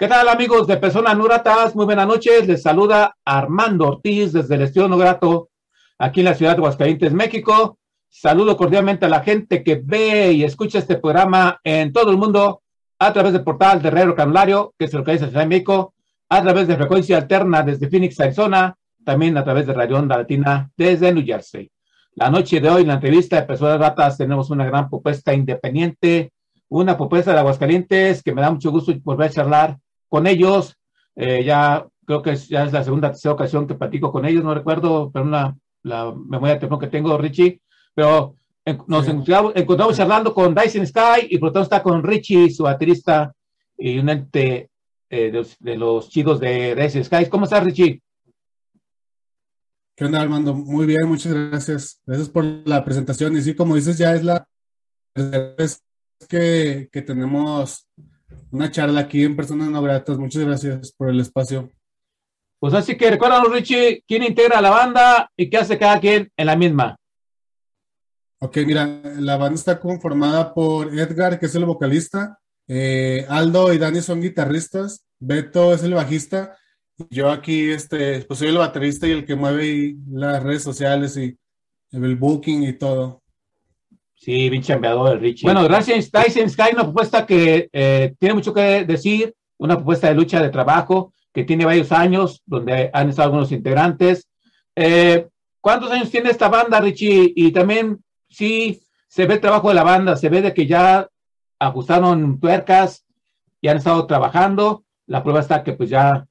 ¿Qué tal amigos de Personas No Gratas? Muy buenas noches. Les saluda Armando Ortiz desde el Estudio No Grato, aquí en la ciudad de Aguascalientes, México. Saludo cordialmente a la gente que ve y escucha este programa en todo el mundo a través del portal de Radio Canulario, que es lo que es en México, a través de frecuencia alterna desde Phoenix, Arizona, también a través de Radio Onda Latina desde New Jersey. La noche de hoy, en la entrevista de Personas Gratas, tenemos una gran propuesta independiente, una propuesta de Aguascalientes que me da mucho gusto volver a charlar con ellos. Eh, ya creo que es, ya es la segunda tercera ocasión que platico con ellos, no recuerdo, pero una, la memoria de teléfono que tengo, Richie, pero nos encontramos, charlando con Dyson Sky y por lo tanto está con Richie, su baterista y un ente eh, de, los, chicos de Dyson Sky. ¿Cómo estás, Richie? ¿Qué onda, Armando? Muy bien, muchas gracias. Gracias por la presentación. Y sí, como dices, ya es la vez que, que tenemos una charla aquí en Personas No Gratas. Muchas gracias por el espacio. Pues así que recuérdanos, Richie, quién integra la banda y qué hace cada quien en la misma. Ok, mira, la banda está conformada por Edgar, que es el vocalista, eh, Aldo y Dani son guitarristas, Beto es el bajista, y yo aquí este, pues soy el baterista y el que mueve las redes sociales y el booking y todo. Sí, bien chambeador el Richie. Bueno, gracias Tyson Sky, una propuesta que eh, tiene mucho que decir, una propuesta de lucha de trabajo que tiene varios años, donde han estado algunos integrantes. Eh, ¿Cuántos años tiene esta banda, Richie? Y también, sí, se ve el trabajo de la banda, se ve de que ya ajustaron tuercas y han estado trabajando. La prueba está que pues ya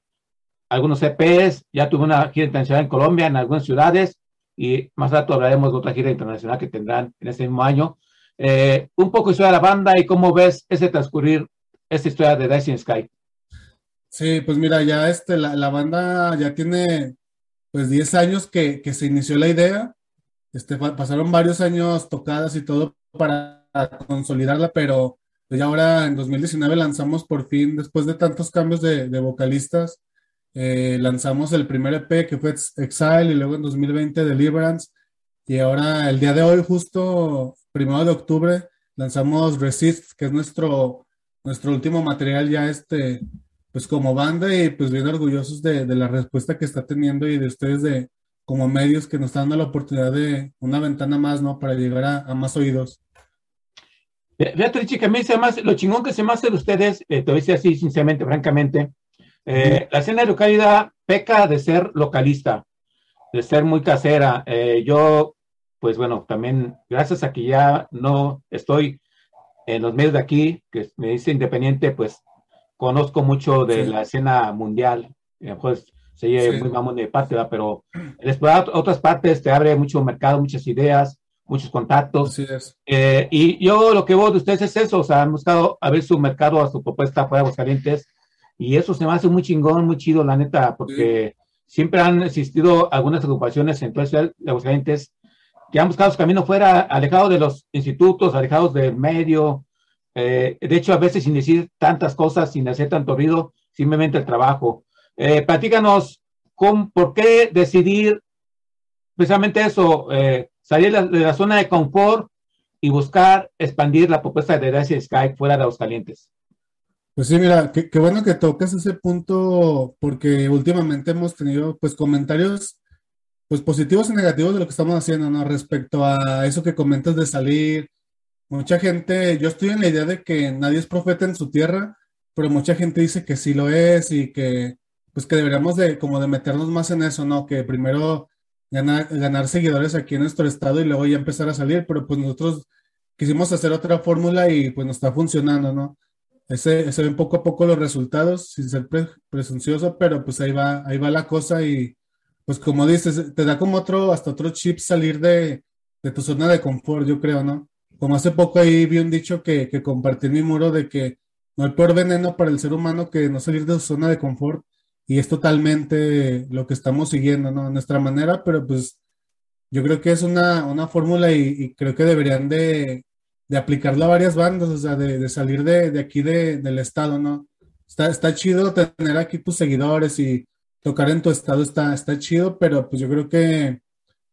algunos EPs, ya tuve una gira internacional en Colombia, en algunas ciudades, y más rato hablaremos de otra gira internacional que tendrán en este mismo año. Eh, un poco historia de la banda y cómo ves ese transcurrir, esta historia de Dancing Sky. Sí, pues mira, ya este, la, la banda ya tiene pues 10 años que, que, se inició la idea. Este, pasaron varios años tocadas y todo para consolidarla, pero pues ya ahora en 2019 lanzamos por fin, después de tantos cambios de, de vocalistas, eh, lanzamos el primer EP que fue Exile y luego en 2020 Deliverance. Y ahora el día de hoy, justo primero de octubre, lanzamos Resist, que es nuestro, nuestro último material ya este, pues como banda y pues bien orgullosos de, de, la respuesta que está teniendo y de ustedes de como medios que nos están dando la oportunidad de una ventana más, ¿no? Para llegar a, a más oídos. Richie, que a mí se más, lo chingón que se me hace de ustedes, eh, te a decir así, sinceramente, francamente, eh, la escena de localidad peca de ser localista, de ser muy casera. Eh, yo, pues bueno, también gracias a que ya no estoy en los medios de aquí, que me dice independiente, pues conozco mucho de sí. la escena mundial, pues se sí. muy mamón de parte, ¿verdad? pero explorar otras partes te abre mucho mercado, muchas ideas, muchos contactos. Eh, y yo lo que veo de ustedes es eso, o sea, han buscado abrir su mercado a su propuesta fuera de Aguascalientes, y eso se me hace muy chingón, muy chido, la neta, porque sí. siempre han existido algunas agrupaciones en toda la ciudad de Aguascalientes que han buscado su camino fuera, alejados de los institutos, alejados del medio, eh, de hecho, a veces sin decir tantas cosas, sin hacer tanto ruido, simplemente el trabajo. Eh, platícanos, con, ¿por qué decidir precisamente eso, eh, salir de la, zona de confort y buscar expandir la propuesta de Dacia Sky fuera de Aguascalientes? Pues sí, mira, qué, bueno que tocas ese punto porque últimamente hemos tenido pues comentarios pues positivos y negativos de lo que estamos haciendo, ¿no? Respecto a eso que comentas de salir, Mucha gente, yo estoy en la idea de que nadie es profeta en su tierra, pero mucha gente dice que sí lo es y que pues que deberíamos de como de meternos más en eso, ¿no? Que primero ganar, ganar seguidores aquí en nuestro estado y luego ya empezar a salir, pero pues nosotros quisimos hacer otra fórmula y pues nos está funcionando, ¿no? Ese, se ven poco a poco los resultados, sin ser pre presuncioso, pero pues ahí va, ahí va la cosa y pues como dices, te da como otro, hasta otro chip salir de, de tu zona de confort, yo creo, ¿no? como hace poco ahí vi un dicho que, que compartí en mi muro de que no hay peor veneno para el ser humano que no salir de su zona de confort y es totalmente lo que estamos siguiendo, ¿no? Nuestra manera, pero pues yo creo que es una, una fórmula y, y, creo que deberían de, de, aplicarla a varias bandas, o sea, de, de salir de, de aquí del estado, ¿no? Está, está chido tener aquí tus seguidores y tocar en tu estado está, está chido, pero pues yo creo que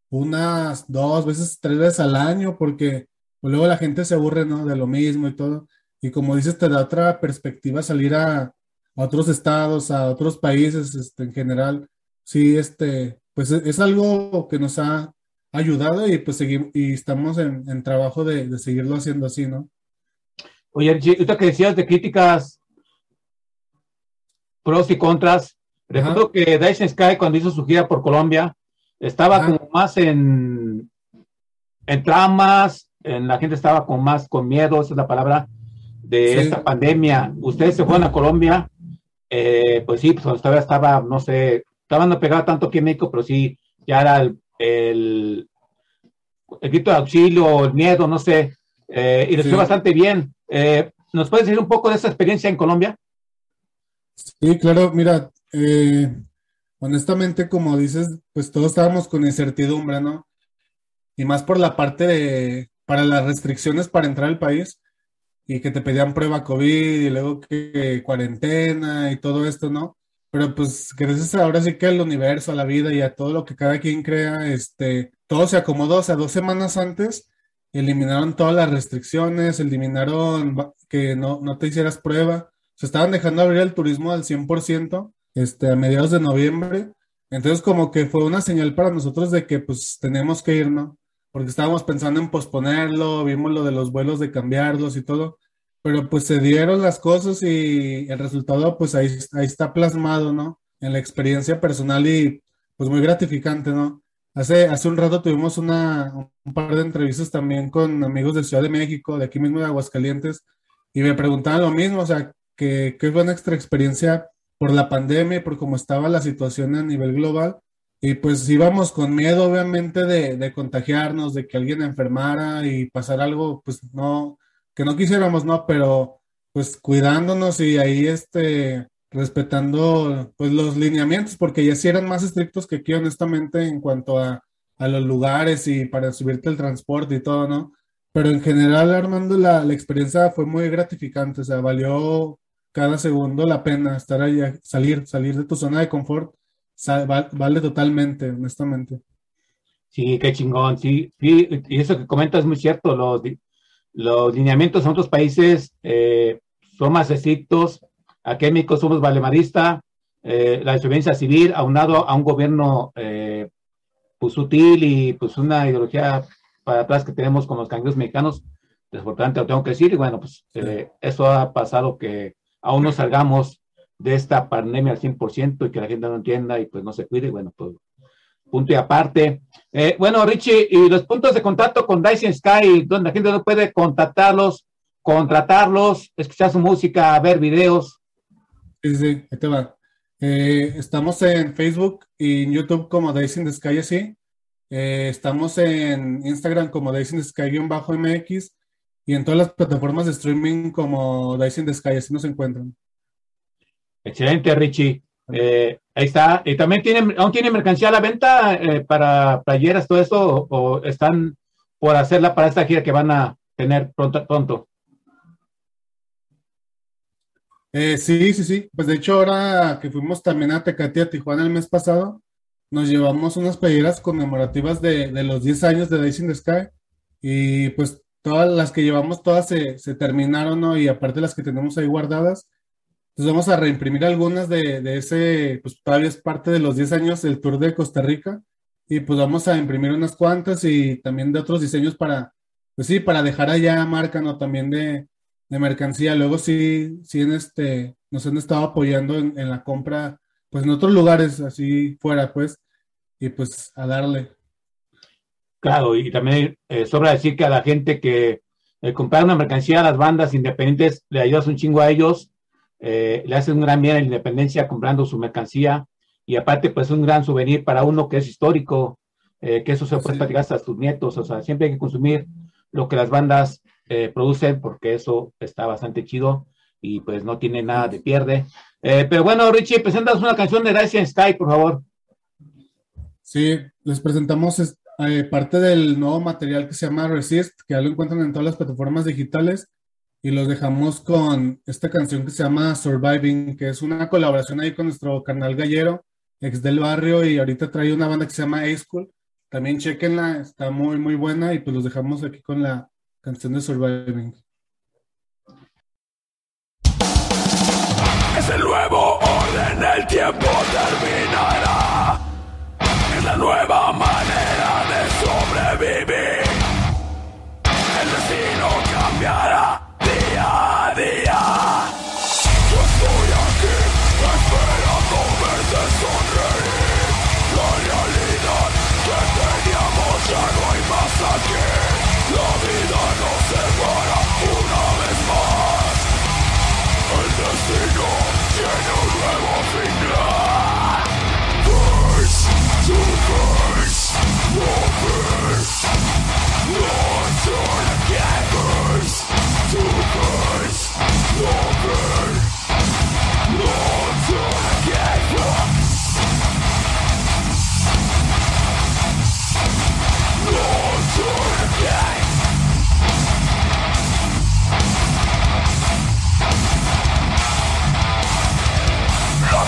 unas dos veces, tres veces al año, porque pues luego la gente se aburre, ¿no? De lo mismo y todo. Y como dices, te da otra perspectiva salir a, a otros estados, a otros países este, en general. Sí, este, pues es, es, algo que nos ha ayudado y pues seguimos, y estamos en, en trabajo de, de, seguirlo haciendo así, ¿no? Oye, ahorita que decías de críticas pros y contras, recuerdo que Dyson Sky cuando hizo su gira por Colombia, estaba Ajá. como más en, en tramas, en la gente estaba con más con miedo, esa es la palabra, de sí. esta pandemia. Ustedes se fueron a Colombia, eh, pues sí, pues todavía estaba, no sé, estaba no pegaba tanto aquí en México, pero sí, ya era el, el, el grito de auxilio, el miedo, no sé, eh, y les sí. fue bastante bien. Eh, ¿Nos puedes decir un poco de esa experiencia en Colombia? Sí, claro, mira, eh, honestamente, como dices, pues todos estábamos con incertidumbre, ¿no? Y más por la parte de, para las restricciones para entrar al país y que te pedían prueba COVID y luego que cuarentena y todo esto, ¿no? Pero pues gracias ahora sí que al universo, a la vida y a todo lo que cada quien crea, este, todo se acomodó, o sea, dos semanas antes eliminaron todas las restricciones, eliminaron que no, no te hicieras prueba. Se estaban dejando abrir el turismo al 100% este, a mediados de noviembre. Entonces como que fue una señal para nosotros de que pues tenemos que ir, ¿no? Porque estábamos pensando en posponerlo, vimos lo de los vuelos de cambiarlos y todo, pero pues se dieron las cosas y el resultado pues ahí, ahí está plasmado, ¿no? En la experiencia personal y pues muy gratificante, ¿no? Hace, hace un rato tuvimos una, un par de entrevistas también con amigos de Ciudad de México, de aquí mismo de Aguascalientes, y me preguntaban lo mismo, o sea, que, que fue una extra experiencia por la pandemia y por cómo estaba la situación a nivel global. Y pues íbamos con miedo, obviamente, de, de, contagiarnos, de que alguien enfermara y pasar algo, pues no, que no quisiéramos, ¿no? Pero pues cuidándonos y ahí este, respetando pues los lineamientos, porque ya sí eran más estrictos que aquí, honestamente, en cuanto a, a los lugares y para subirte el transporte y todo, ¿no? Pero en general, Armando, la, la experiencia fue muy gratificante, o sea, valió cada segundo la pena estar ahí, salir, salir de tu zona de confort, vale totalmente, honestamente. Sí, qué chingón, sí, sí, y eso que comentas es muy cierto, los, los lineamientos en otros países eh, son más estrictos, aquí en México somos valemarista, eh, la desobediencia civil aunado a un gobierno eh, pues sutil y pues una ideología para atrás que tenemos con los cangrejos mexicanos, desafortunadamente lo tengo que decir, y bueno, pues eh, eso ha pasado que aún no salgamos de esta pandemia al 100% y que la gente no entienda y pues no se cuide, bueno, pues punto y aparte. Eh, bueno, Richie, y los puntos de contacto con Dyson Sky, donde la gente no puede contactarlos, contratarlos, escuchar su música, ver videos. Sí, sí, ahí te va. Eh, estamos en Facebook y en YouTube como Days in the Sky así. Eh, estamos en Instagram como the Sky-MX y en todas las plataformas de streaming como Days in the Sky, así nos encuentran. Excelente, Richie. Eh, ahí está. ¿Y también tienen, aún tienen mercancía a la venta eh, para playeras, todo eso, o, están por hacerla para esta gira que van a tener pronto? pronto? Eh, sí, sí, sí. Pues de hecho, ahora que fuimos también a Tecate, a Tijuana el mes pasado, nos llevamos unas playeras conmemorativas de, de los 10 años de Days in the Sky. Y pues todas las que llevamos, todas se, se terminaron, ¿no? Y aparte las que tenemos ahí guardadas. Entonces vamos a reimprimir algunas de, de, ese, pues todavía es parte de los 10 años del Tour de Costa Rica. Y pues vamos a imprimir unas cuantas y también de otros diseños para, pues sí, para dejar allá marca, ¿no? También de, de mercancía. Luego sí, sí en este, nos han estado apoyando en, la compra, pues en otros lugares así fuera, pues, y pues a darle. Claro, y también eh, sobra decir que a la gente que eh, comprar una mercancía a las bandas independientes le ayudas un chingo a ellos, eh, le haces un gran bien a la independencia comprando su mercancía y aparte pues un gran souvenir para uno que es histórico, que eso se puede sí. platicar hasta tus nietos, o sea, siempre hay que consumir lo que las bandas eh, producen porque eso está bastante chido y pues no tiene nada de pierde. Eh, pero bueno, Richie, presentas una canción de Daisy Sky, por favor. Sí, les presentamos eh, parte del nuevo material que se llama Resist, que ya lo encuentran en todas las plataformas digitales y los dejamos con esta canción que se llama Surviving, que es una colaboración ahí con nuestro canal gallero, ex del barrio, y ahorita trae una banda que se llama A-School. También chequenla, está muy, muy buena y pues los dejamos aquí con la canción de Surviving. Es el nuevo orden, el tiempo terminará.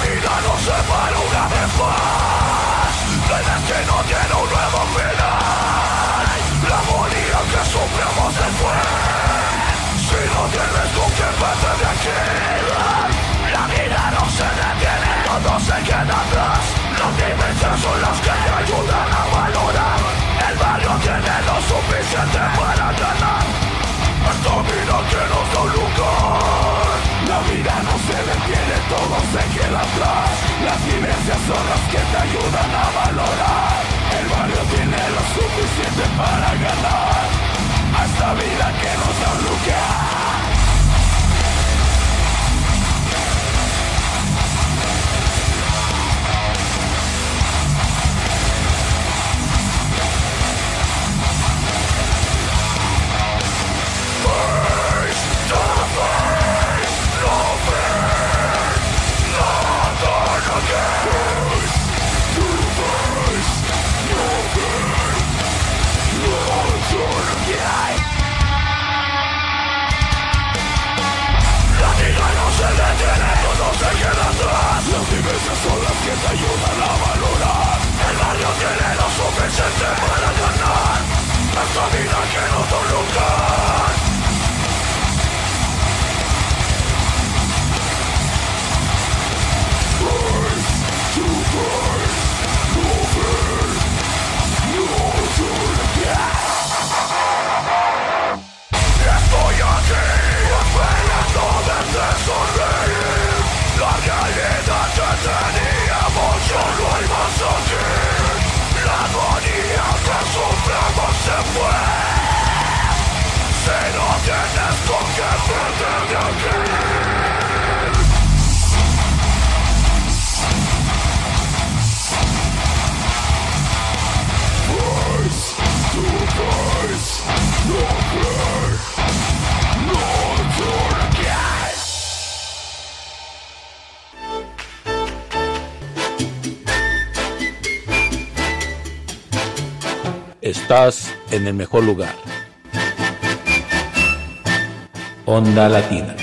Vida nos separa una vez más El destino tiene un nuevo final La vida no se detiene, todo se queda atrás Los diversos son los que te ayudan a valorar El barrio tiene lo suficiente para ganar Esta vida que nos da un La vida no se detiene, todo se queda atrás Las vivencias son las que te ayudan a valorar El barrio tiene lo suficiente para ganar a esta vida que nos da un estás en el mejor lugar. Onda Latina.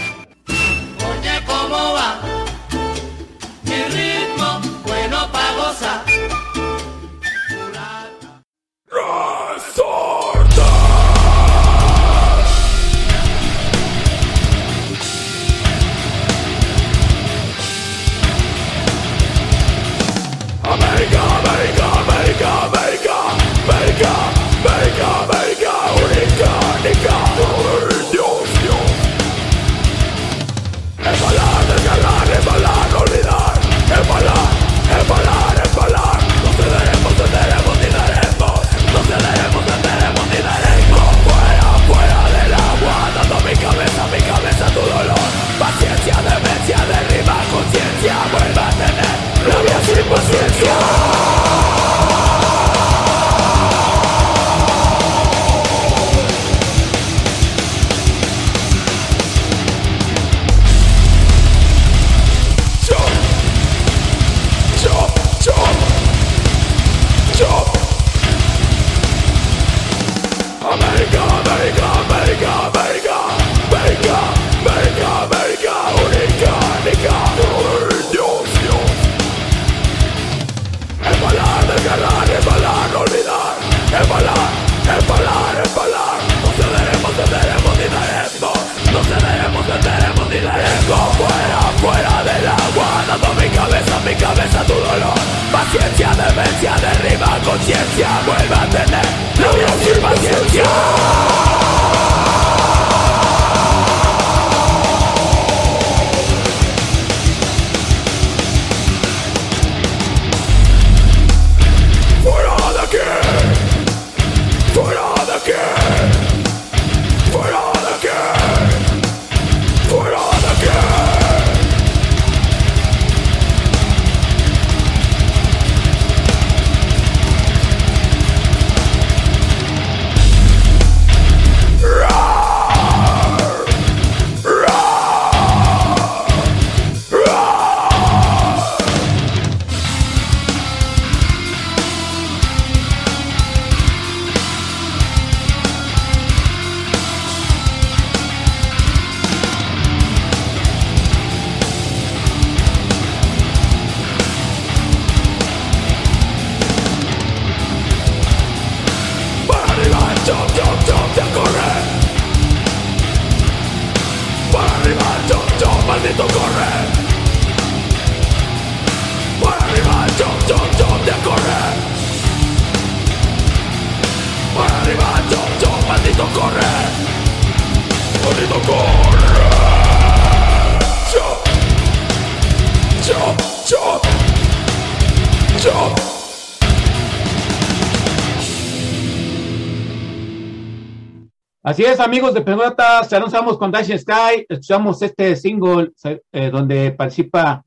Así es, amigos de Pelotas, ya lanzamos con Dash Sky, escuchamos este single eh, donde participa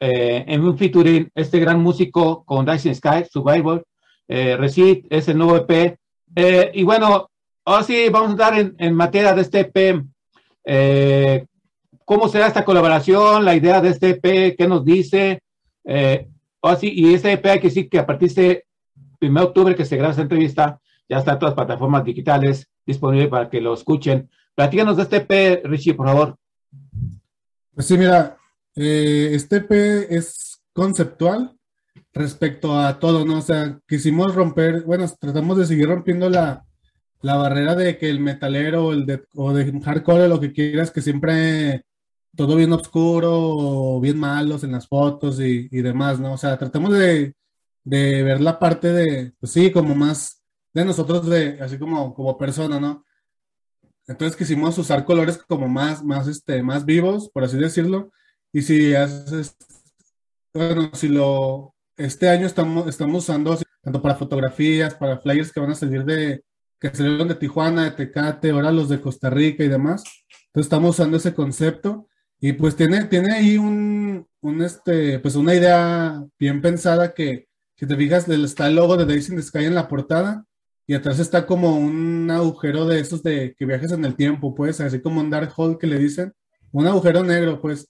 eh, en un featuring este gran músico con Dash Sky, Survivor, eh, Receipt, es el nuevo EP. Eh, y bueno, ahora sí vamos a dar en, en materia de este EP. Eh, ¿Cómo será esta colaboración? La idea de este EP, ¿qué nos dice? Eh, ahora sí, y este EP hay que decir que a partir de este 1 de octubre que se graba esta entrevista, ya está todas las plataformas digitales disponible para que lo escuchen. Platícanos de este EP, Richie, por favor. Pues sí, mira, eh, este EP es conceptual respecto a todo, ¿no? O sea, quisimos romper, bueno, tratamos de seguir rompiendo la, la barrera de que el metalero el de, o de hardcore, lo que quieras, que siempre todo bien oscuro o bien malos en las fotos y, y demás, ¿no? O sea, tratamos de, de ver la parte de, pues sí, como más de nosotros, de, así como, como persona, ¿no? Entonces quisimos usar colores como más, más, este, más vivos, por así decirlo. Y si haces, bueno, si lo, este año estamos, estamos usando tanto para fotografías, para flyers que van a salir de, que salieron de Tijuana, de Tecate, ahora los de Costa Rica y demás. Entonces estamos usando ese concepto y pues tiene, tiene ahí un, un este, pues una idea bien pensada que, si te fijas, está el logo de Days in the Sky en la portada y atrás está como un agujero de esos de que viajes en el tiempo, pues, así como un dark hole que le dicen, un agujero negro, pues.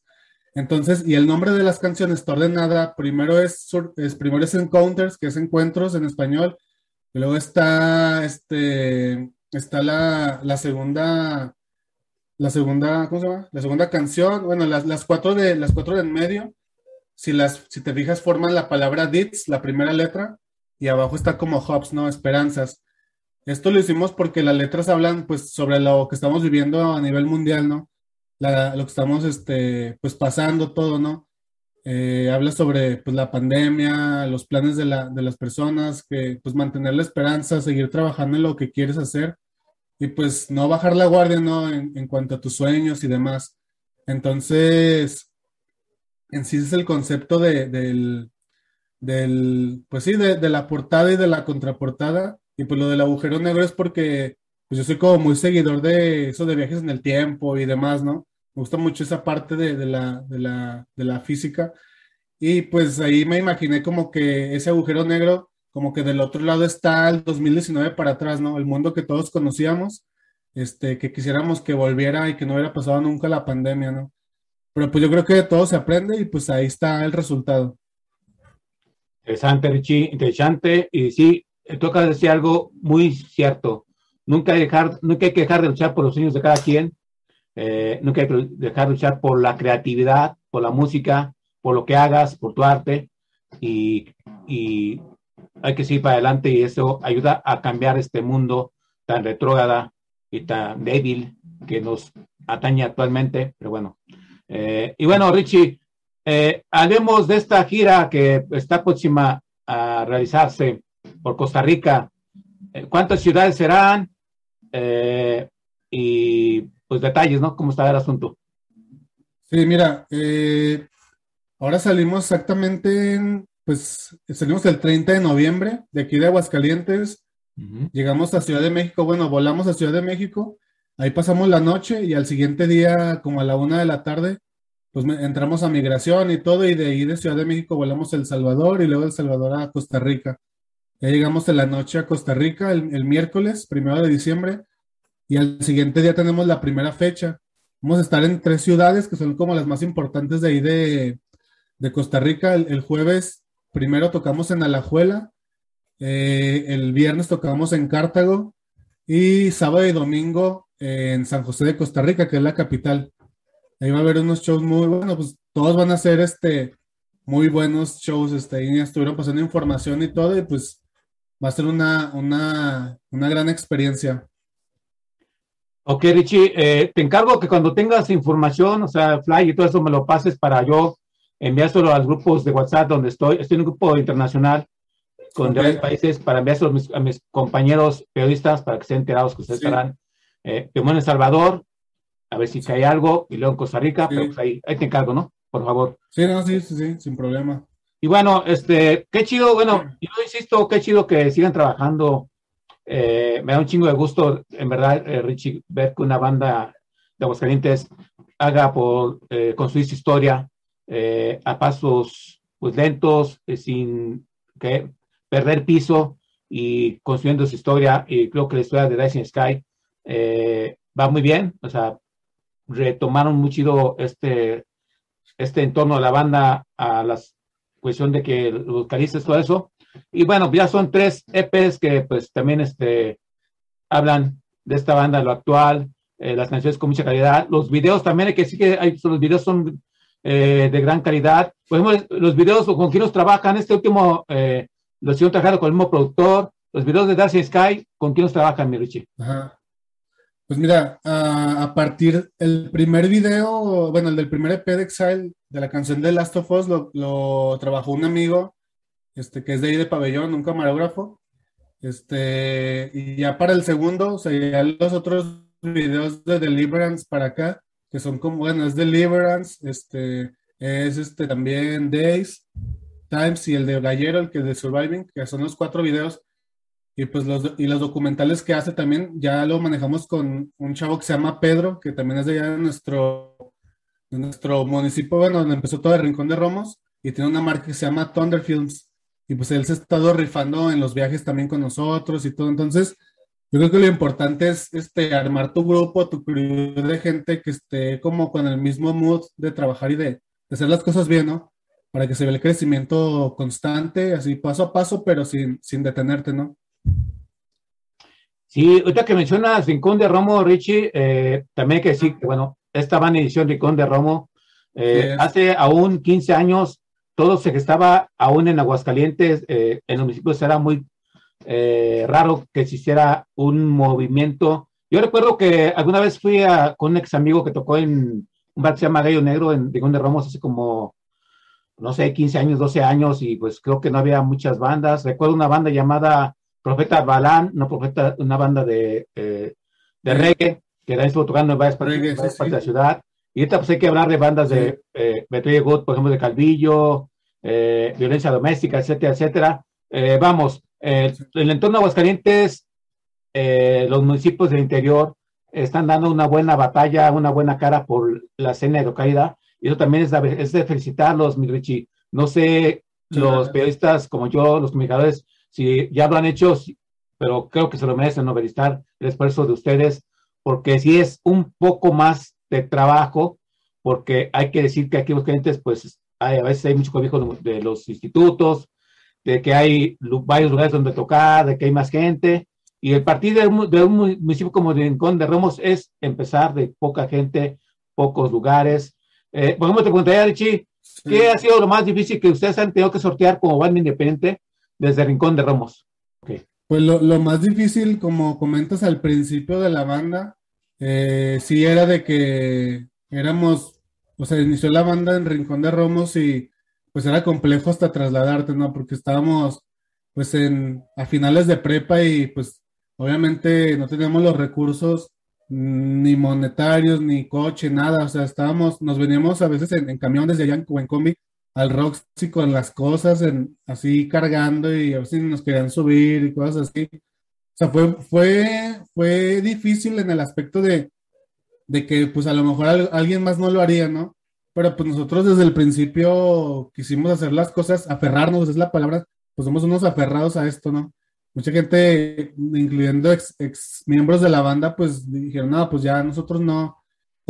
Entonces, y el nombre de las canciones está ordenada, primero es, primero es Encounters, que es encuentros en español, luego está, este, está la, la segunda, la segunda, ¿cómo se llama? La segunda canción, bueno, las, las cuatro de, las cuatro de en medio, si las, si te fijas, forman la palabra Dits, la primera letra, y abajo está como Hobbs, ¿no? Esperanzas. Esto lo hicimos porque las letras hablan pues sobre lo que estamos viviendo a nivel mundial, ¿no? Lo que estamos este, pues pasando todo, ¿no? Eh, habla sobre pues, la pandemia, los planes de, la, de las personas, que pues mantener la esperanza, seguir trabajando en lo que quieres hacer y pues no bajar la guardia, ¿no? En, cuanto a tus sueños y demás. Entonces, en sí es el concepto de, del, del, pues sí, de la portada y de la contraportada y pues lo del agujero negro es porque pues yo soy como muy seguidor de eso de viajes en el tiempo y demás, ¿no? Me gusta mucho esa parte de, de la, de, la, de la física. Y pues ahí me imaginé como que ese agujero negro, como que del otro lado está el 2019 para atrás, ¿no? El mundo que todos conocíamos, este, que quisiéramos que volviera y que no hubiera pasado nunca la pandemia, ¿no? Pero pues yo creo que de todo se aprende y pues ahí está el resultado. Interesante, Richie, interesante. Y sí, toca decir algo muy cierto. Nunca hay, dejar, nunca hay que dejar de luchar por los sueños de cada quien. Eh, nunca hay que dejar de luchar por la creatividad, por la música, por lo que hagas, por tu arte. Y, hay que seguir para adelante y eso ayuda a cambiar este mundo tan retrógrada y tan débil que nos atañe actualmente. Pero bueno. Eh, y bueno, Richie, eh, hablemos de esta gira que está próxima a realizarse por Costa Rica. Eh, ¿Cuántas ciudades serán? Eh, y pues detalles, ¿no? ¿Cómo está el asunto? Sí, mira, eh, ahora salimos exactamente, en, pues salimos el 30 de noviembre de aquí de Aguascalientes, uh -huh. llegamos a Ciudad de México, bueno, volamos a Ciudad de México, ahí pasamos la noche y al siguiente día, como a la una de la tarde, pues entramos a migración y todo, y de ahí de Ciudad de México volamos a El Salvador y luego de El Salvador a Costa Rica. Ya llegamos en la noche a Costa Rica el, miércoles, primero de diciembre, y al siguiente día tenemos la primera fecha. Vamos a estar en tres ciudades que son como las más importantes de ahí de, de Costa Rica. El, jueves primero tocamos en Alajuela, eh, el viernes tocamos en Cartago y sábado y domingo en San José de Costa Rica, que es la capital. Ahí va a haber unos shows muy buenos, pues todos van a ser este, muy buenos shows, este, ahí estuvieron pasando información y todo, y pues va a ser una, una, una gran experiencia. Ok, Richie, eh, te encargo que cuando tengas información, o sea, fly y todo eso, me lo pases para yo enviárselo a los grupos de WhatsApp donde estoy. Estoy en un grupo internacional con Ok. varios países para enviárselo a mis, a mis compañeros periodistas para que estén enterados que ustedes Sí. estarán eh, primero en El Salvador, a ver si cae algo, y luego en Costa Rica, Sí. pero pues ahí, ahí te encargo, ¿no? Por favor. Sí, no, sí, sí, sí, sin problema. Y bueno, este, qué chido, bueno, yo insisto, qué chido que sigan trabajando. Eh, me da un chingo de gusto, en verdad, eh, Richie, ver que una banda de Aguascalientes haga por eh, construir su historia eh, a pasos pues lentos, sin que perder piso y construyendo su historia. Y creo que la historia de Rising Sky va muy bien. O sea, retomaron muy chido este, este entorno de la banda a las cuestión de que los vocalistas, todo eso. Y bueno, ya son tres EPs que pues también este, hablan de esta banda, lo actual, eh, las canciones con mucha calidad. Los videos también que decir que hay, los videos son eh, de gran calidad. Por ejemplo, los videos con quienes trabajan, este último eh, lo siguen trabajando con el mismo productor. Los videos de Darcy Sky, ¿con quiénes trabajan, mi Richie? Ajá. Pues mira, a, a partir el primer video, bueno, el del primer EP de Exile, de la canción de Last of Us, lo, lo trabajó un amigo, este, que es de ahí de Pabellón, un camarógrafo. Este, y ya para el segundo, o sea, ya los otros videos de Deliverance para acá, que son como, bueno, es Deliverance, este, es este también Days, Times y el de Gallero, el que es de Surviving, que son los cuatro videos. Y pues los, y los documentales que hace también, ya lo manejamos con un chavo que se llama Pedro, que también es de allá de nuestro, de nuestro municipio, bueno, donde empezó todo el Rincón de Romos, y tiene una marca que se llama Thunder Films. Y pues él se ha estado rifando en los viajes también con nosotros y todo. Entonces, yo creo que lo importante es este, armar tu grupo, tu crew de gente que esté como con el mismo mood de trabajar y de, de hacer las cosas bien, ¿no? Para que se vea el crecimiento constante, así paso a paso, pero sin, sin detenerte, ¿no? Sí, ahorita que mencionas Rincón de Romo, Richie, eh, también hay que decir que, bueno, esta van edición Rincón de Romo, eh, hace aún 15 años, todo se gestaba aún en Aguascalientes, eh, en los municipios era muy raro que existiera un movimiento. Yo recuerdo que alguna vez fui a- con un ex amigo que tocó en un bar que se llama Gallo Negro en Rincón de Romos hace como, no sé, 15 años, 12 años, y pues creo que no había muchas bandas. Recuerdo una banda llamada Profeta Balán, no Profeta, una banda de, eh, de reggae, que también estuvo tocando en varias partes, Reggae, varias sí, partes de la sí. ciudad. Y ahorita pues hay que hablar de bandas de eh, Betrayal Good, por ejemplo, de Calvillo, eh, violencia doméstica, etcétera, etcétera. Eh, vamos, eh, el entorno de Aguascalientes, eh, los municipios del interior están dando una buena batalla, una buena cara por la escena de localidad. Y eso también es de, es de felicitarlos, mi Richie. No sé, Sí, los periodistas como yo, los comunicadores, si ya lo han hecho, pero creo que se lo merecen, ¿no? Felicitar el esfuerzo de ustedes, porque sí es un poco más de trabajo, porque hay que decir que aquí los clientes, pues, hay, a veces hay mucho cobijo de, los institutos, de que hay varios lugares donde tocar, de que hay más gente, y el partir de un, de un municipio como Rincón de Romos es empezar de poca gente, pocos lugares. Eh, por ejemplo, te preguntaría, Richie, ¿qué ha sido lo más difícil que ustedes han tenido que sortear como banda independiente desde Rincón de Romos? Pues lo, más difícil, como comentas al principio de la banda, eh, sí era de que éramos, o sea, inició la banda en Rincón de Romos y pues era complejo hasta trasladarte, ¿no? Porque estábamos pues en, a finales de prepa y pues obviamente no teníamos los recursos mm, ni monetarios, ni coche, nada, o sea, estábamos, nos veníamos a veces en, en camión desde allá o en combi al Roxy con las cosas en, así cargando y a veces nos querían subir y cosas así. O sea, fue, fue, fue difícil en el aspecto de, de que pues a lo mejor al- alguien más no lo haría, ¿no? Pero pues nosotros desde el principio quisimos hacer las cosas, aferrarnos, es la palabra, pues somos unos aferrados a esto, ¿no? Mucha gente, incluyendo ex, ex miembros de la banda, pues dijeron, no, pues ya nosotros no,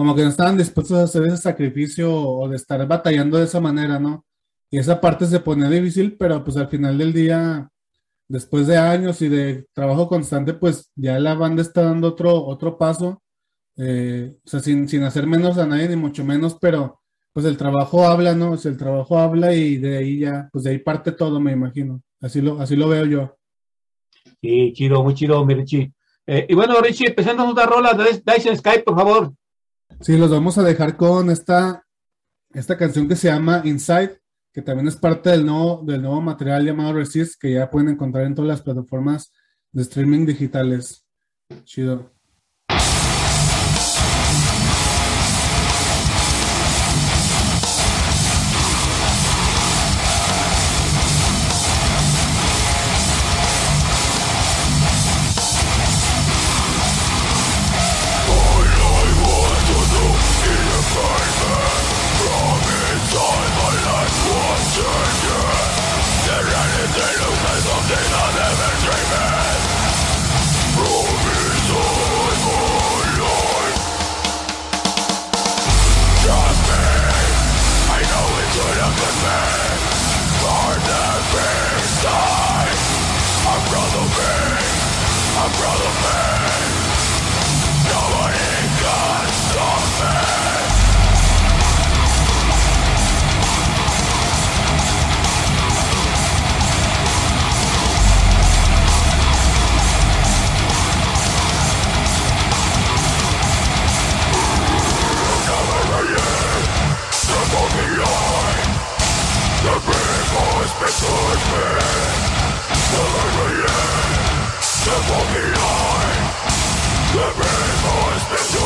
como que no estaban dispuestos a hacer ese sacrificio o de estar batallando de esa manera, ¿no? Y esa parte se pone difícil, pero pues al final del día, después de años y de trabajo constante, pues ya la banda está dando otro, otro paso, eh, o sea, sin, sin hacer menos a nadie, ni mucho menos, pero pues el trabajo habla, ¿no? O el trabajo habla y de ahí ya, pues de ahí parte todo, me imagino. Así lo, así lo veo yo. Sí, chido, muy chido, mi Richie. Eh, y bueno, Richie, empezando una rola de Dyson Sky, por favor. Sí, los vamos a dejar con esta, esta canción que se llama Inside, que también es parte del nuevo, del nuevo material llamado Resist, que ya pueden encontrar en todas las plataformas de streaming digitales. Chido. Simple behind The people is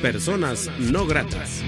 personas no gratas.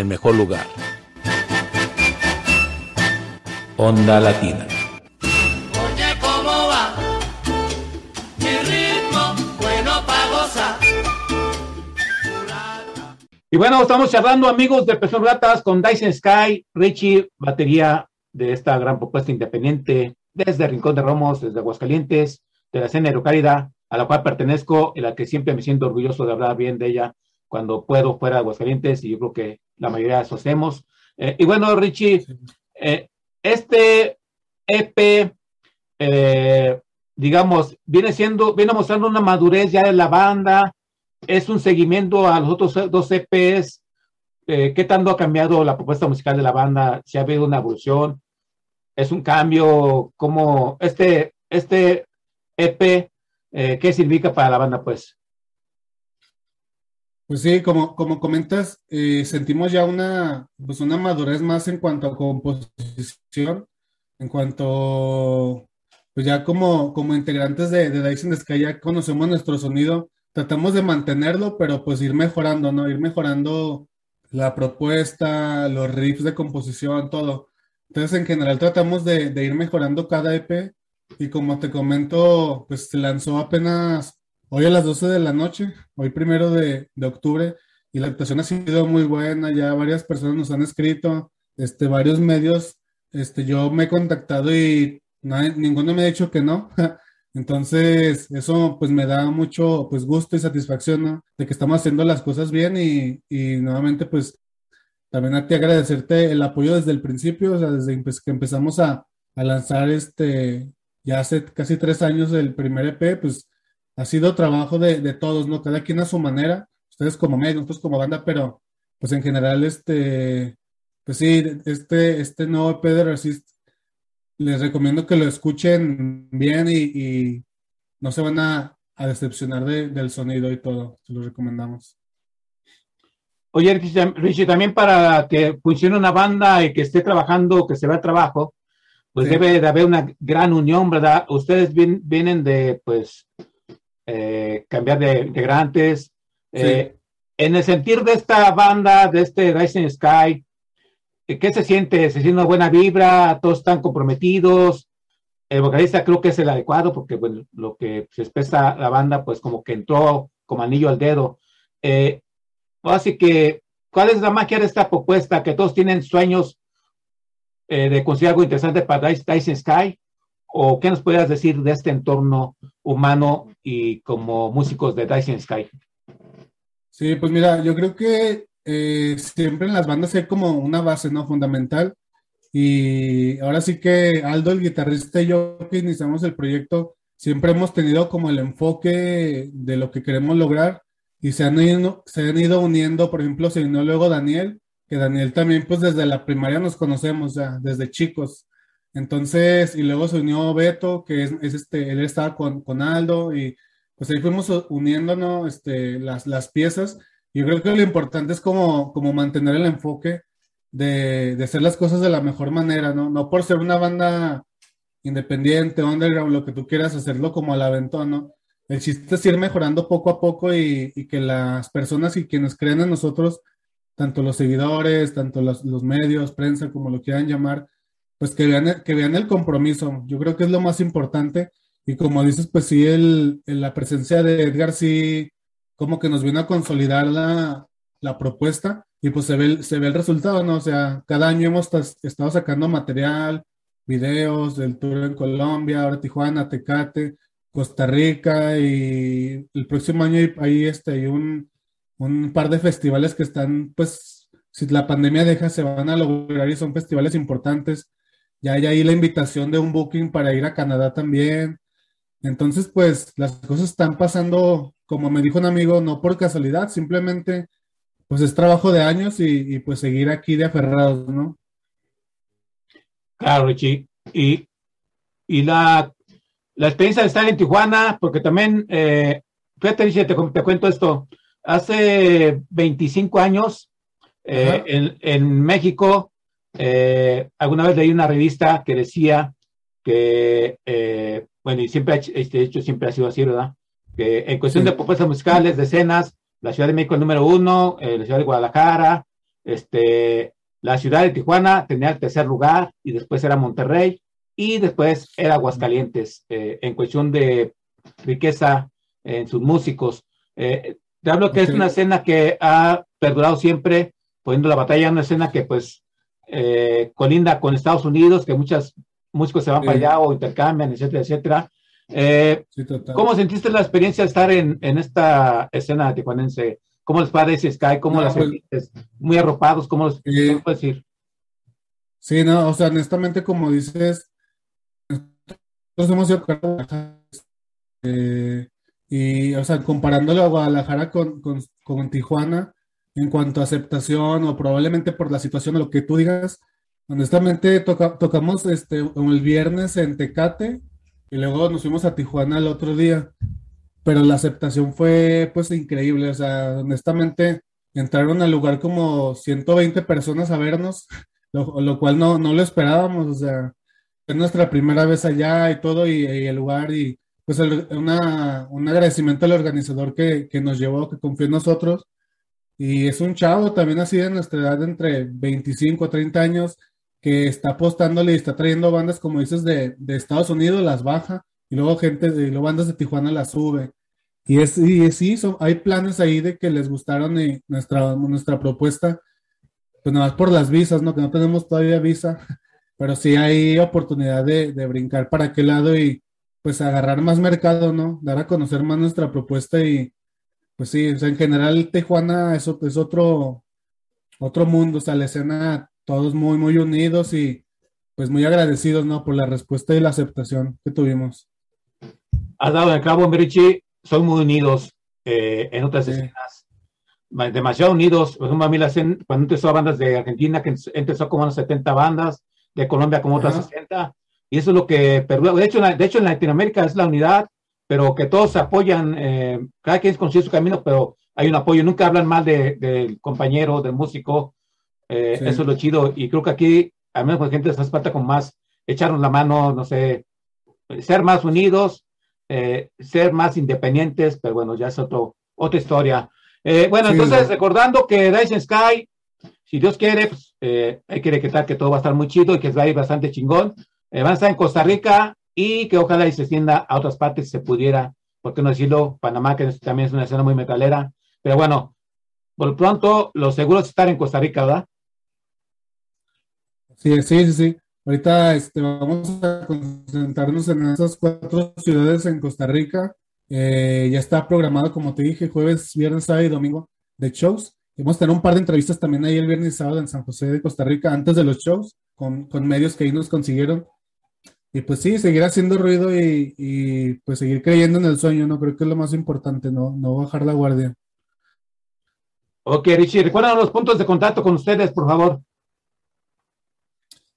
El mejor lugar. Onda Latina. Oye, ¿cómo va? Mi ritmo, bueno pa' gozar. Mulata. Y bueno, estamos charlando, amigos de Personas Ratas, con Dyson Sky, Richie, batería de esta gran propuesta independiente desde Rincón de Romos, desde Aguascalientes, de la escena aerocálida, a la cual pertenezco y la que siempre me siento orgulloso de hablar bien de ella cuando puedo fuera de Aguascalientes, y yo creo que la mayoría de eso hacemos. Eh, y bueno, Richie, eh, este EP, eh, digamos, viene siendo, viene mostrando una madurez ya de la banda, es un seguimiento a los otros dos EPs. ¿Qué tanto ha cambiado la propuesta musical de la banda? ¿Si ha habido una evolución? ¿Es un cambio? ¿Cómo este, este EP, qué significa para la banda, pues? Pues sí, como, como comentas, eh, sentimos ya una, pues una madurez más en cuanto a composición, en cuanto, pues ya como, como integrantes de, de Dyson Sky ya conocemos nuestro sonido, tratamos de mantenerlo, pero pues ir mejorando, ¿no? Ir mejorando la propuesta, los riffs de composición, todo. Entonces, en general, tratamos de, de ir mejorando cada EP y como te comento, pues se lanzó apenas hoy a las 12 de la noche, hoy primero de, de octubre, y la actuación ha sido muy buena, ya varias personas nos han escrito, este, varios medios, este, yo me he contactado y nadie- ninguno me ha dicho que no. Entonces, eso pues me da mucho pues gusto y satisfacción, ¿no? De que estamos haciendo las cosas bien y, y nuevamente pues también a ti agradecerte el apoyo desde el principio, o sea, desde que empezamos a, a lanzar este, ya hace casi tres años el primer EP, pues ha sido trabajo de, de todos, ¿no? Cada quien a su manera, ustedes como medio, nosotros como banda, pero pues en general, este, pues sí, este, este nuevo EP de Resist, les recomiendo que lo escuchen bien y, y no se van a, a decepcionar de- del sonido y todo, se los recomendamos. Oye, Richie, también para que funcione una banda y que esté trabajando, que se vea trabajo, pues Sí. debe de haber una gran unión, ¿verdad? Ustedes vien- vienen de, pues, eh, cambiar de integrantes. Eh, en el sentir de esta banda, de este Rising Sky, eh, ¿qué se siente? ¿Se siente una buena vibra? ¿Todos están comprometidos? El vocalista creo que es el adecuado porque, bueno, lo que se expresa la banda, pues como que entró como anillo al dedo. Eh, Así que, ¿cuál es la magia de esta propuesta? Que todos tienen sueños eh, de conseguir algo interesante para Dyson Sky. ¿O qué nos podrías decir de este entorno humano y como músicos de Dyson Sky? Sí, pues mira, yo creo que eh, siempre en las bandas hay como una base, ¿no? Fundamental. Y ahora sí que Aldo, el guitarrista y yo que iniciamos el proyecto, siempre hemos tenido como el enfoque de lo que queremos lograr y se han ido, se han ido uniendo, por ejemplo, se unió luego Daniel, que Daniel también pues desde la primaria nos conocemos, ya, desde chicos. Entonces, y luego se unió Beto, que es, es este, él estaba con, con Aldo y pues ahí fuimos uniéndonos este, las, las piezas. Yo creo que lo importante es como, como mantener el enfoque de, de hacer las cosas de la mejor manera, ¿no? No por ser una banda independiente, underground, lo que tú quieras, hacerlo como al aventón, ¿no? El chiste es ir mejorando poco a poco y, y que las personas y quienes creen en nosotros, tanto los seguidores, tanto los, los medios, prensa, como lo quieran llamar, pues que vean, que vean el compromiso. Yo creo que es lo más importante. Y como dices, pues sí, el, la presencia de Edgar sí como que nos viene a consolidar la, la propuesta y pues se ve, el- se ve el resultado, ¿no? O sea, cada año hemos estado sacando material, videos del tour en Colombia, ahora Tijuana, Tecate, Costa Rica y el próximo año hay, hay, este, hay un, un par de festivales que están, pues, si la pandemia deja, se van a lograr y son festivales importantes. Ya hay ahí la invitación de un booking para ir a Canadá también. Entonces, pues, las cosas están pasando, como me dijo un amigo, no por casualidad, simplemente, pues, es trabajo de años y, y pues seguir aquí de aferrados, ¿no? Claro, Richie. Y, y la, la experiencia de estar en Tijuana, porque también, eh, fíjate, Richie, te, te cuento esto. Hace 25 años, eh, en, en México, eh, alguna vez leí una revista que decía que, eh, bueno, y siempre, este hecho siempre ha sido así, ¿verdad? Que en cuestión Sí. de propuestas musicales, de escenas, la Ciudad de México el número uno, eh, la Ciudad de Guadalajara, este, la ciudad de Tijuana tenía el tercer lugar y después era Monterrey y después era Aguascalientes eh, en cuestión de riqueza en sus músicos. Eh, te hablo que es una escena que ha perdurado siempre, poniendo la batalla en una escena que pues eh, colinda con Estados Unidos, que muchos músicos se van Sí. para allá o intercambian, etcétera, etcétera. Eh, Sí. ¿Cómo sentiste la experiencia de estar en, en esta escena tijuanense? ¿Cómo les parece Sky? ¿Cómo No, las pues- sentiste? ¿Muy arropados? ¿Cómo los Eh, ¿qué puedes decir? Sí, no, o sea, honestamente, como dices, nosotros hemos ido a Guadalajara, eh, y, o sea, comparándolo a Guadalajara con, con, con Tijuana, en cuanto a aceptación o probablemente por la situación o lo que tú digas, honestamente toca- tocamos este, el viernes en Tecate y luego nos fuimos a Tijuana el otro día, pero la aceptación fue pues increíble, o sea, honestamente entraron al lugar como 120 personas a vernos lo, cual no, no lo esperábamos, o sea, es nuestra primera vez allá y todo, y, y el lugar, y pues el- una, un agradecimiento al organizador que, que nos llevó, que confió en nosotros, y es un chavo también así de nuestra edad, entre 25 a 30 años, que está apostándole y está trayendo bandas, como dices, de, de Estados Unidos, las baja, y luego gente, de, y luego bandas de Tijuana las sube. Y es, y sí, hay planes ahí de que les gustaron y nuestra, nuestra propuesta pues nada más por las visas, ¿no? Que no tenemos todavía visa, pero sí hay oportunidad de, de brincar para aquel lado y pues agarrar más mercado, ¿no? Dar a conocer más nuestra propuesta y pues sí, o sea, en general Tijuana es, es otro, otro mundo, o sea, la escena, todos muy, muy unidos y pues muy agradecidos, ¿no? Por la respuesta y la aceptación que tuvimos. Has dado el clavo, Merichi, son muy unidos eh, en otras Sí. escenas, ma- demasiado unidos. Por ejemplo, a mí la escena, cuando empezó bandas de Argentina, que empezó como unas 70 bandas, de Colombia como otras Ajá. 60, y eso es lo que perdura. De hecho, de hecho, en Latinoamérica es la unidad, pero que todos se apoyan, eh, cada quien consigue su camino, pero hay un apoyo, nunca hablan mal de- del compañero, del músico, eh, Sí. eso es lo chido, y creo que aquí, al menos con gente hace falta como más echarnos la mano, no sé, ser más unidos, eh, ser más independientes, pero bueno, ya es otro, otra historia. Eh, bueno, Sí, entonces ¿no? recordando que Dyson Sky, si Dios quiere, pues, eh, hay que decretar que todo va a estar muy chido y que va a ir bastante chingón. Eh, van a estar en Costa Rica y que ojalá y se extienda a otras partes se pudiera, por qué no decirlo, Panamá, que también es una escena muy metalera. Pero bueno, por lo pronto, lo seguro es estar en Costa Rica, ¿verdad? Sí, sí, sí, sí. Ahorita este, vamos a concentrarnos en esas cuatro ciudades en Costa Rica. Eh, ya está programado, como te dije, jueves, viernes, sábado y domingo de shows. Y Vamos a tener un par de entrevistas también ahí el viernes y sábado en San José de Costa Rica, antes de los shows, con, con medios que ahí nos consiguieron. Y pues sí, seguir haciendo ruido y, y, pues seguir creyendo en el sueño, ¿no? Creo que es lo más importante, ¿no? No bajar la guardia. Ok, Richie, recuerdan los puntos de contacto con ustedes, por favor.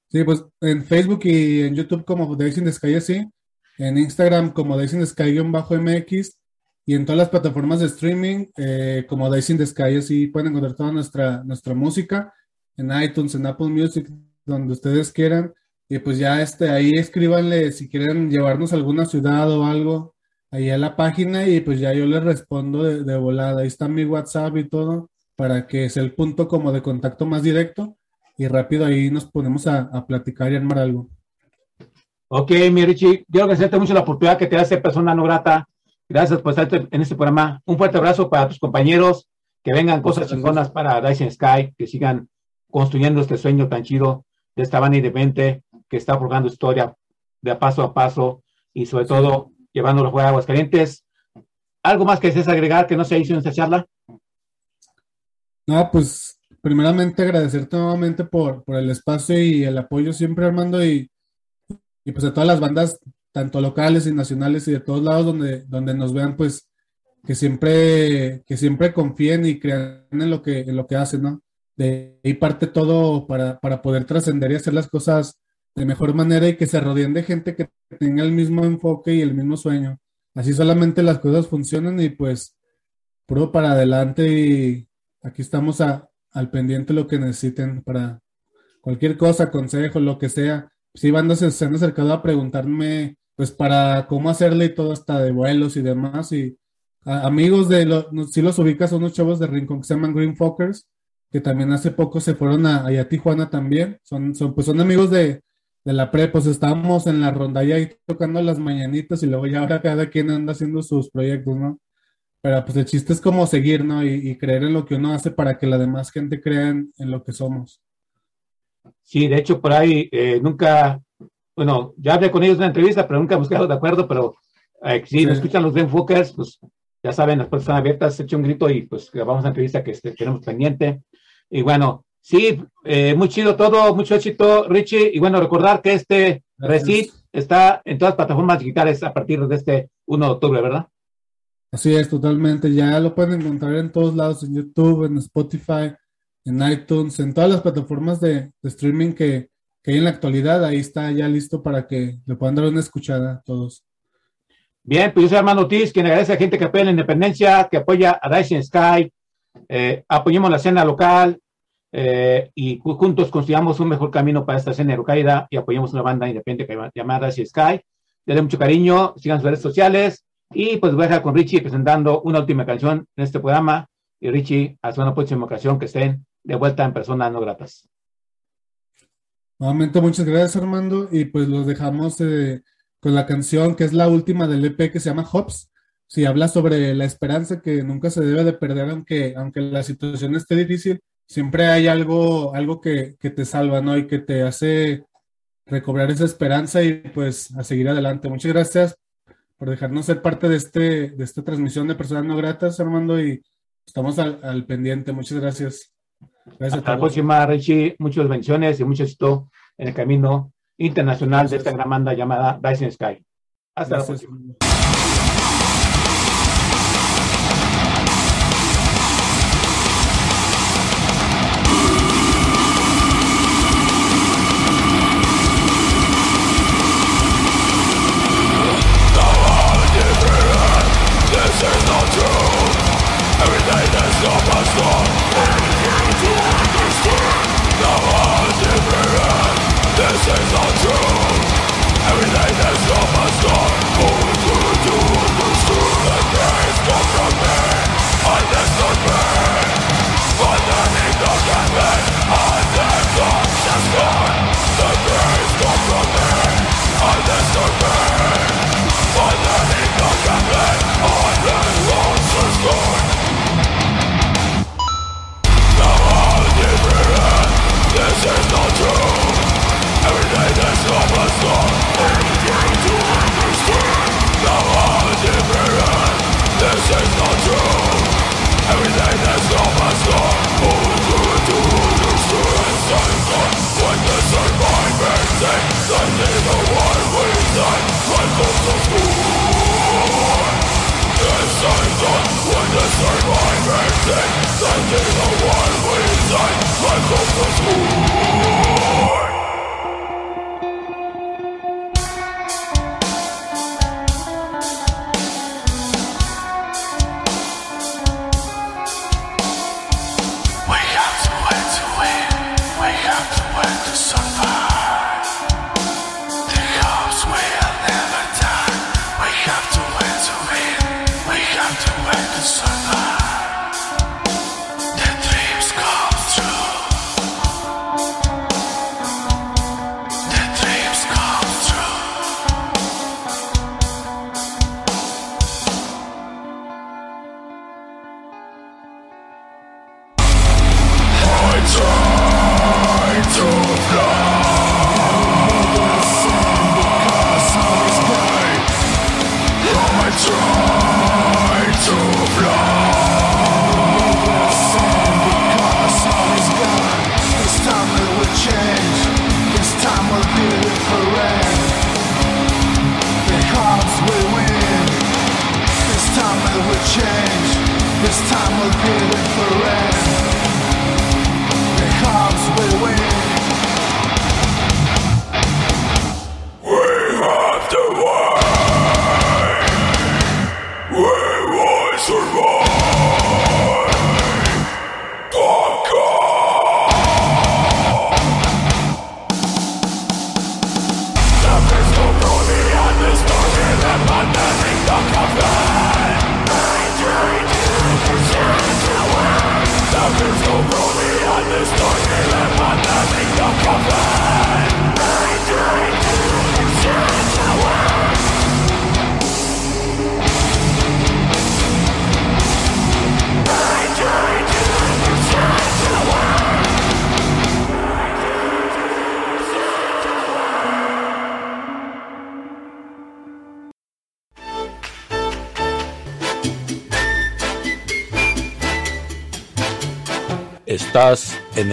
Sí, pues en Facebook y en YouTube como Days in the Sky así, en Instagram como Days in the Sky-MX y en todas las plataformas de streaming eh, como Days in the Sky así pueden encontrar toda nuestra, nuestra música en iTunes, en Apple Music, donde ustedes quieran. Y pues ya este, ahí escríbanle si quieren llevarnos a alguna ciudad o algo ahí a la página y pues ya yo les respondo de, de volada. Ahí está mi WhatsApp y todo para que sea el punto como de contacto más directo y rápido ahí nos ponemos a, a platicar y armar algo. Ok, mi Richie, quiero agradecerte mucho la oportunidad que te ser persona no grata. Gracias por estar en este programa. Un fuerte abrazo para tus compañeros, que vengan cosas chingonas para Dyson Sky, que sigan construyendo este sueño tan chido de esta banda independiente que está forjando historia de a paso a paso y sobre todo llevándolo fuera de Aguascalientes. ¿Algo más que desees agregar que no se hizo en esta charla? No, pues primeramente agradecerte nuevamente por, por el espacio y el apoyo siempre, Armando, y, y pues a todas las bandas, tanto locales y nacionales y de todos lados donde, donde nos vean, pues que siempre, que siempre confíen y crean en lo que, en lo que hacen, ¿no? De ahí parte todo para, para poder trascender y hacer las cosas de mejor manera y que se rodeen de gente que tenga el mismo enfoque y el mismo sueño. Así solamente las cosas funcionan y pues puro para adelante y aquí estamos al pendiente lo que necesiten para cualquier cosa, consejo, lo que sea. Si bandas se han acercado a preguntarme pues para cómo hacerle y todo hasta de vuelos y demás y amigos de los, si los ubicas, son unos chavos de Rincón que se llaman Green Fockers, que también hace poco se fueron a, a Tijuana también. Son, son, pues son amigos de, de la pre, pues estábamos en la ronda y ahí tocando las mañanitas y luego ya ahora cada quien anda haciendo sus proyectos, ¿no? Pero pues el chiste es como seguir, ¿no? Y, creer en lo que uno hace para que la demás gente crea en, lo que somos. Sí, de hecho por ahí eh, nunca, bueno, ya hablé con ellos en una entrevista, pero nunca quedado de acuerdo, pero eh, si sí. escuchan los Fockers, pues ya saben, las puertas están abiertas, eche un grito y pues grabamos la entrevista que este, tenemos pendiente. Y bueno, sí, eh, muy chido todo, mucho éxito, Richie. Y bueno, recordar que este Recit está en todas las plataformas digitales a partir de este 1 de octubre, ¿verdad? Así es, totalmente. Ya lo pueden encontrar en todos lados, en YouTube, en Spotify, en iTunes, en todas las plataformas de, streaming que, que, hay en la actualidad. Ahí está ya listo para que le puedan dar una escuchada a todos. Bien, pues yo soy Armando Ortiz, quien agradece a la gente que apoya la independencia, que apoya a Dyson Sky, eh, apoyemos la escena local eh, y juntos construyamos un mejor camino para esta escena educaida y apoyemos una banda independiente llamada Dyson Sky. Denle mucho cariño, sigan sus redes sociales y pues voy a dejar con Richie presentando una última canción en este programa y Richie, hasta una próxima ocasión que estén de vuelta en personas no gratas. Nuevamente muchas gracias Armando y pues los dejamos... Eh con la canción que es la última del EP que se llama Hops. Si habla sobre la esperanza que nunca se debe de perder, aunque, aunque la situación esté difícil, siempre hay algo, algo que, que te salva, ¿no? Y que te hace recobrar esa esperanza y pues a seguir adelante. Muchas gracias por dejarnos ser parte de, este, de esta transmisión de Personas No Gratas, Armando, y estamos al, pendiente. Muchas gracias. Gracias Hasta la próxima, Richie. Muchas bendiciones y mucho éxito en el camino internacional de esta gran banda llamada Dyson Sky. Hasta la próxima.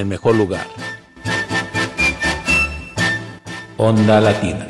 el mejor lugar. Onda Latina.